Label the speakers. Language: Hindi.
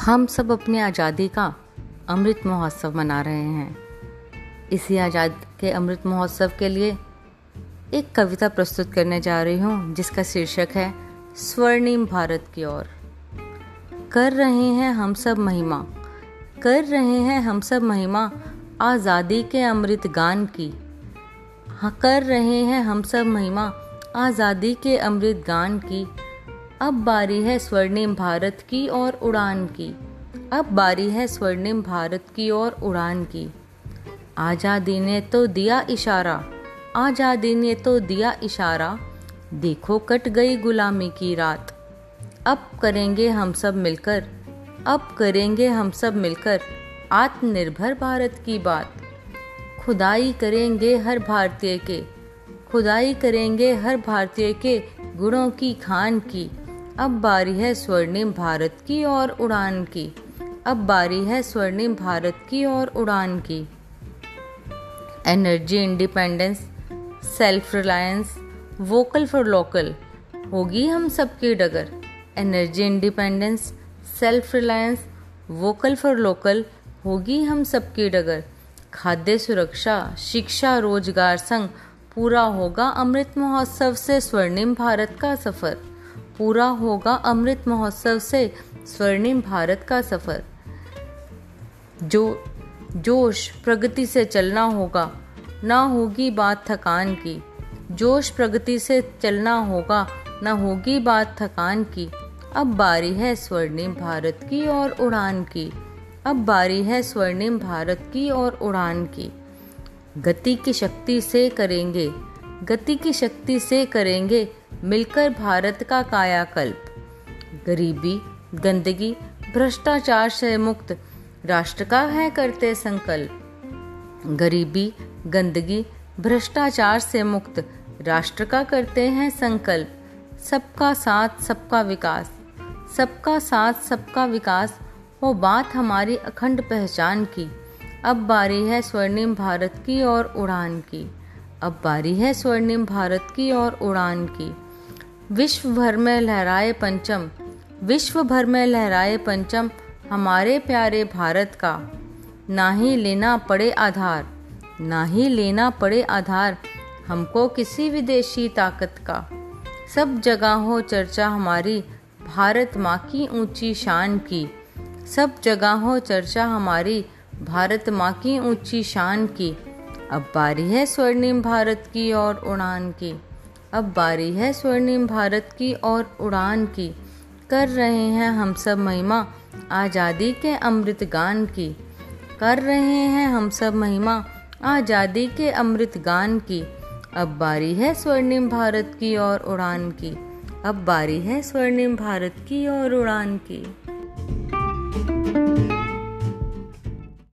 Speaker 1: हम सब अपनी आज़ादी का अमृत महोत्सव मना रहे हैं। इसी आज़ाद के अमृत महोत्सव के लिए एक कविता प्रस्तुत करने जा रही हूँ, जिसका शीर्षक है, स्वर्णिम भारत की ओर। कर रहे हैं हम सब महिमा, कर रहे हैं हम सब महिमा, आज़ादी के अमृत गान की। हाँ कर रहे हैं हम सब महिमा, आज़ादी के अमृत गान की। अब बारी है स्वर्णिम भारत की और उड़ान की। अब बारी है स्वर्णिम भारत की और उड़ान की। आज़ादी ने तो दिया इशारा, आज़ादी ने तो दिया इशारा, देखो कट गई गुलामी की रात। अब करेंगे हम सब मिलकर, अब करेंगे हम सब मिलकर आत्मनिर्भर भारत की बात। खुदाई करेंगे हर भारतीय के, खुदाई करेंगे हर भारतीय के गुणों की खान की। अब बारी है स्वर्णिम भारत की और उड़ान की। अब बारी है स्वर्णिम भारत की और उड़ान की। Energy independence self reliance vocal for local होगी हम सबकी डगर। Energy independence self reliance vocal for local होगी हम सबकी डगर। खाद्य सुरक्षा, शिक्षा, रोज़गार संग पूरा होगा अमृत महोत्सव से स्वर्णिम भारत का सफ़र। पूरा होगा अमृत महोत्सव से स्वर्णिम भारत का सफ़र। जो, जोश प्रगति से चलना होगा, ना होगी बात थकान की। जोश प्रगति से चलना होगा, ना होगी बात थकान की। अब बारी है स्वर्णिम भारत की और उड़ान की। अब बारी है स्वर्णिम भारत की और उड़ान की। गति की शक्ति से करेंगे, गति की शक्ति से करेंगे मिलकर भारत का कायाकल्प। गरीबी, गंदगी, भ्रष्टाचार से मुक्त राष्ट्र का है करते संकल्प। गरीबी, गंदगी, भ्रष्टाचार से मुक्त राष्ट्र का करते हैं संकल्प। सबका साथ, सबका विकास। सबका साथ, सबका विकास, वो बात हमारी अखंड पहचान की। अब बारी है स्वर्णिम भारत की और उड़ान की। अब बारी है स्वर्णिम भारत की और उड़ान की। विश्व भर में लहराए पंचम विश्व भर में लहराए पंचम, हमारे प्यारे भारत का। ना ही लेना पड़े आधार, ना ही लेना पड़े आधार हमको किसी विदेशी ताकत का। सब जगह हो चर्चा हमारी, भारत माँ की ऊँची शान की। सब जगह हो चर्चा हमारी, भारत माँ की ऊँची शान की। अब बारी है स्वर्णिम भारत की और उड़ान की। अब बारी है स्वर्णिम भारत की और उड़ान की। कर रहे हैं हम सब महिमा आज़ादी के अमृत गान की। कर रहे हैं हम सब महिमा आज़ादी के अमृत गान की। अब बारी है स्वर्णिम भारत की और उड़ान की। अब बारी है स्वर्णिम भारत की और उड़ान की।